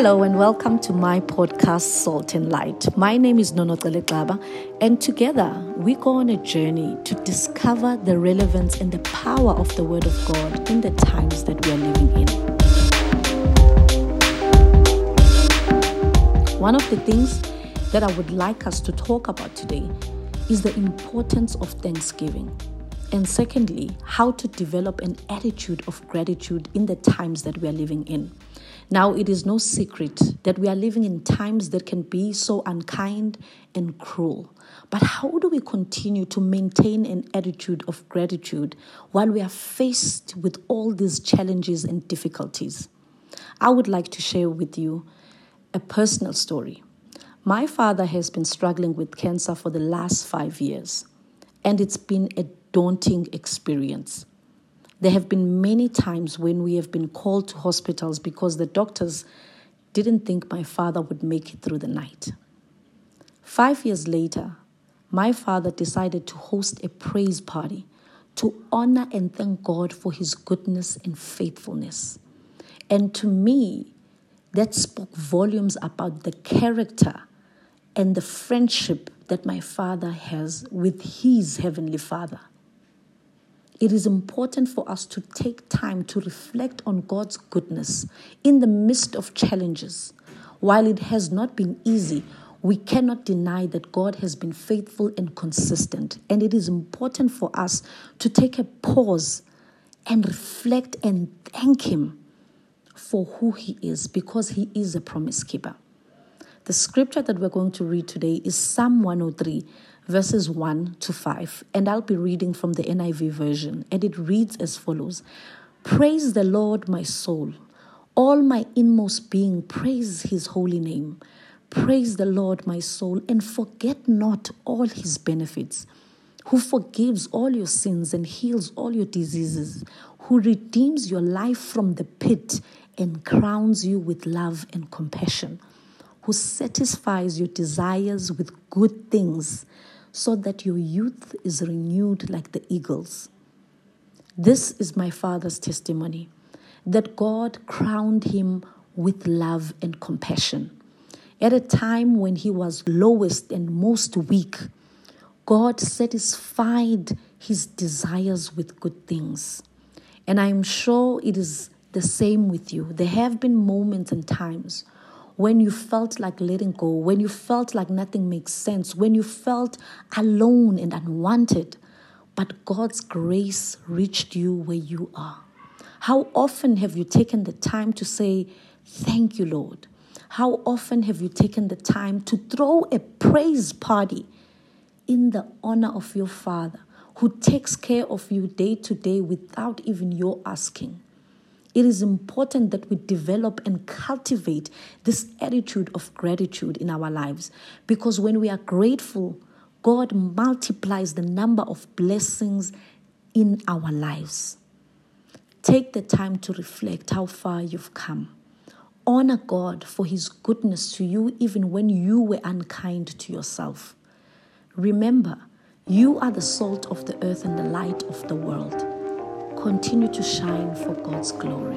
Hello and welcome to my podcast, Salt and Light. My name is Nono Xaba, and together we go on a journey to discover the relevance and the power of the Word of God in the times that we are living in. One of the things that I would like us to talk about today is the importance of Thanksgiving. And secondly, how to develop an attitude of gratitude in the times that we are living in. Now, it is no secret that we are living in times that can be so unkind and cruel. But how do we continue to maintain an attitude of gratitude while we are faced with all these challenges and difficulties? I would like to share with you a personal story. My father has been struggling with cancer for the last five years, and it's been a daunting experience. There have been many times when we have been called to hospitals because the doctors didn't think my father would make it through the night. Five years later, my father decided to host a praise party to honor and thank God for his goodness and faithfulness. And to me, that spoke volumes about the character and the friendship that my father has with his heavenly father. It is important for us to take time to reflect on God's goodness in the midst of challenges. While it has not been easy, we cannot deny that God has been faithful and consistent. And it is important for us to take a pause and reflect and thank Him for who He is because He is a promise keeper. The scripture that we're going to read today is Psalm 103 verses 1 to 5. And I'll be reading from the NIV version. And it reads as follows Praise the Lord, my soul. All my inmost being, praise his holy name. Praise the Lord, my soul, and forget not all his benefits, who forgives all your sins and heals all your diseases, who redeems your life from the pit and crowns you with love and compassion, who satisfies your desires with good things so that your youth is renewed like the eagles. This is my father's testimony that God crowned him with love and compassion. At a time when he was lowest and most weak, God satisfied his desires with good things. And I'm sure it is the same with you. There have been moments and times when you felt like letting go, when you felt like nothing makes sense, when you felt alone and unwanted, but God's grace reached you where you are. How often have you taken the time to say, Thank you, Lord? How often have you taken the time to throw a praise party in the honor of your Father who takes care of you day to day without even your asking? It is important that we develop and cultivate this attitude of gratitude in our lives because when we are grateful, God multiplies the number of blessings in our lives. Take the time to reflect how far you've come. Honor God for His goodness to you, even when you were unkind to yourself. Remember, you are the salt of the earth and the light of the world continue to shine for God's glory.